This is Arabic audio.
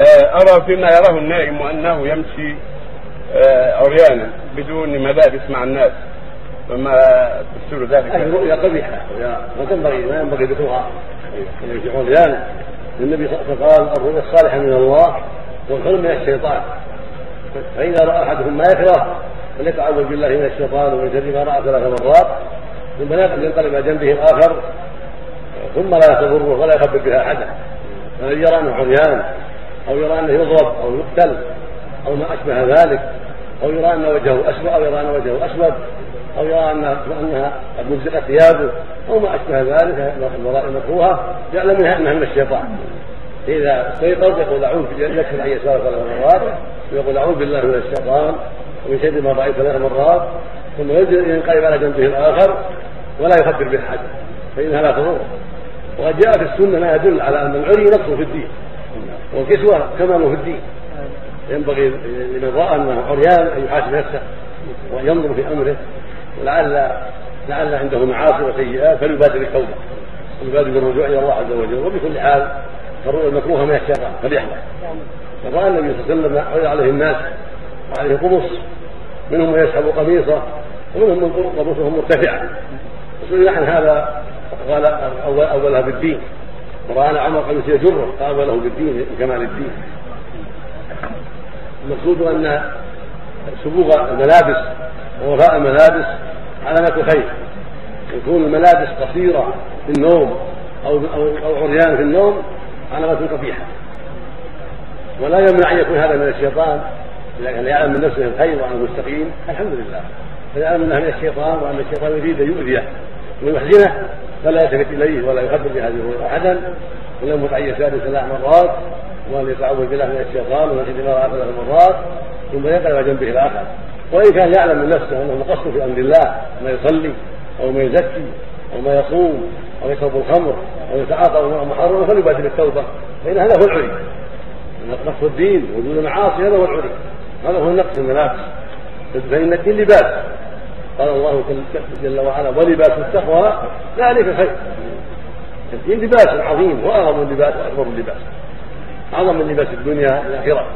آه، أرى فيما يراه النائم أنه يمشي آه، عريانا بدون ملابس مع الناس. فما تفسير ذلك؟ هذه رؤيا قبيحة. ما تنبغي ما ينبغي ذكرها يمشي عريان النبي صلى الله عليه وسلم قال الرؤيا الصالحة من الله والحلم من الشيطان. فإذا رأى أحدكم ما يكره فليتعوذ بالله من الشيطان ومن شر ما رأى ثلاث مرات. ثم ينقلب إلى جنبه الآخر ثم لا تضره ولا يخبر بها أحدا. فمن يرى أنه عريان أو يرى أنه يضرب أو يقتل أو ما أشبه ذلك أو يرى أن وجهه أسود أو يرى أن وجهه أسود أو يرى أنها قد مزقت ثيابه أو ما أشبه ذلك الوراء المكروهة يعلم منها أنها من الشيطان. إذا استيقظ يقول أعوذ يكفر أن يسار ثلاث مرات ويقول أعوذ بالله من الشيطان ومن شر ما رأيت ثلاث مرات ثم ينقلب على جنبه الآخر ولا يخبر بأحد فإنها لا تضر. وقد جاء في السنة ما يدل على أن العري نقص في الدين. والكسوة كمال في الدين. ينبغي لمن رأى أنه عريان أن يحاسب نفسه وينظر في أمره ولعل لعل عنده معاصي وسيئات فليبادر بالتوبة ويبادر بالرجوع إلى الله عز وجل. وبكل حال فالرؤيا المكروهة من الشيطان فليحذر. فرأى النبي صلى الله عليه وسلم عرض عليه الناس وعليه قمص. منهم من يسحب قميصه ومنهم من قمصهم مرتفعة. وسئل عن هذا قال أولها بالدين. ورأى عمر قميص يجره. قال له بالدين كمال الدين. المقصود أن سبوغ الملابس ووفاء الملابس علامة خير يكون الملابس قصيرة في النوم أو أو أو عريان في النوم علامة قبيحة ولا يمنع أن يكون هذا من الشيطان كان يعلم من نفسه الخير وأنه مستقيم الحمد لله. فيعلم أنه من الشيطان وأن الشيطان يريد أن يؤذيه ويحزنه. فلا يلتفت إليه ولا يخبر بهذه أحدا ولم يمت أن يسأل ثلاث مرات وأن يتعوذ بالله من الشيطان رأى ثلاث مرات ثم يقع على جنبه الآخر. وإن كان يعلم من نفسه أنه مقصر في أمر الله ما يصلي أو ما يزكي أو ما يصوم أو يشرب الخمر أو يتعاطى أمور محرمة فليبادر بالتوبة فإن هذا هو العري نقص الدين وجود المعاصي هذا هو العري هذا هو النقص الملابس فإن الدين لباس. قال الله جل وعلا ولباس التقوى ذلك خير الدين لباس عظيم وأعظم اللباس واكبر اللباس أعظم من لباس الدنيا الآخرة.